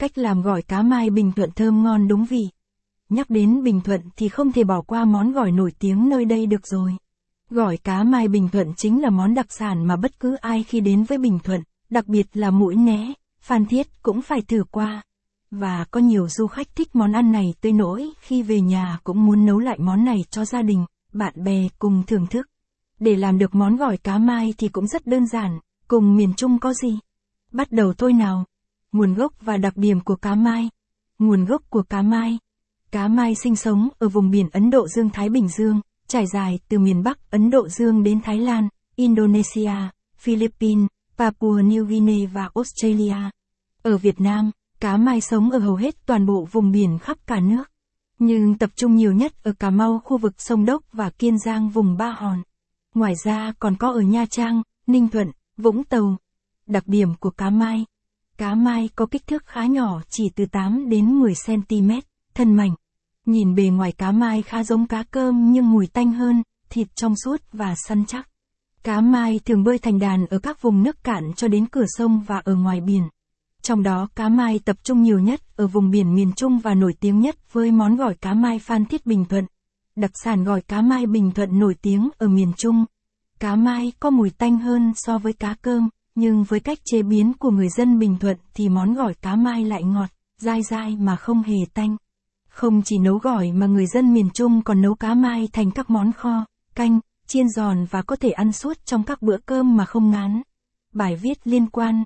Cách làm gỏi cá mai Bình Thuận thơm ngon đúng vị. Nhắc đến Bình Thuận thì không thể bỏ qua món gỏi nổi tiếng nơi đây được rồi. Gỏi cá mai Bình Thuận chính là món đặc sản mà bất cứ ai khi đến với Bình Thuận, đặc biệt là mũi né, Phan Thiết cũng phải thử qua. Và có nhiều du khách thích món ăn này tới nỗi khi về nhà cũng muốn nấu lại món này cho gia đình, bạn bè cùng thưởng thức. Để làm được món gỏi cá mai thì cũng rất đơn giản, cùng miền Trung có gì? Bắt đầu thôi nào. Nguồn gốc và đặc điểm của cá mai. Nguồn gốc của cá mai. Cá mai sinh sống ở vùng biển Ấn Độ Dương Thái Bình Dương, trải dài từ miền Bắc Ấn Độ Dương đến Thái Lan, Indonesia, Philippines, Papua New Guinea và Australia. Ở Việt Nam, cá mai sống ở hầu hết toàn bộ vùng biển khắp cả nước. Nhưng tập trung nhiều nhất ở Cà Mau khu vực sông Đốc và Kiên Giang vùng Ba Hòn. Ngoài ra còn có ở Nha Trang, Ninh Thuận, Vũng Tàu. Đặc điểm của cá mai. Cá mai có kích thước khá nhỏ chỉ từ 8 đến 10 cm, thân mảnh. Nhìn bề ngoài cá mai khá giống cá cơm nhưng mùi tanh hơn, thịt trong suốt và săn chắc. Cá mai thường bơi thành đàn ở các vùng nước cạn cho đến cửa sông và ở ngoài biển. Trong đó cá mai tập trung nhiều nhất ở vùng biển miền Trung và nổi tiếng nhất với món gỏi cá mai Phan Thiết Bình Thuận. Đặc sản gỏi cá mai Bình Thuận nổi tiếng ở miền Trung. Cá mai có mùi tanh hơn so với cá cơm, nhưng với cách chế biến của người dân Bình Thuận thì món gỏi cá mai lại ngọt, dai dai mà không hề tanh. Không chỉ nấu gỏi mà người dân miền Trung còn nấu cá mai thành các món kho, canh, chiên giòn và có thể ăn suốt trong các bữa cơm mà không ngán. Bài viết liên quan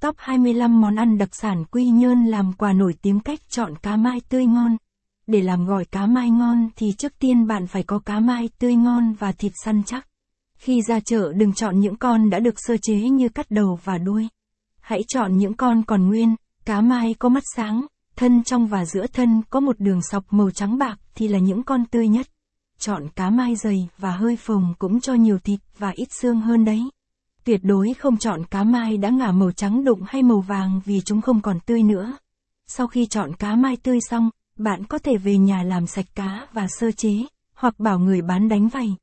Top 25 món ăn đặc sản Quy Nhơn làm quà nổi tiếng cách chọn cá mai tươi ngon. Để làm gỏi cá mai ngon thì trước tiên bạn phải có cá mai tươi ngon và thịt săn chắc. Khi ra chợ đừng chọn những con đã được sơ chế như cắt đầu và đuôi. Hãy chọn những con còn nguyên, cá mai có mắt sáng, thân trong và giữa thân có một đường sọc màu trắng bạc thì là những con tươi nhất. Chọn cá mai dày và hơi phồng cũng cho nhiều thịt và ít xương hơn đấy. Tuyệt đối không chọn cá mai đã ngả màu trắng đụng hay màu vàng vì chúng không còn tươi nữa. Sau khi chọn cá mai tươi xong, bạn có thể về nhà làm sạch cá và sơ chế, hoặc bảo người bán đánh vầy.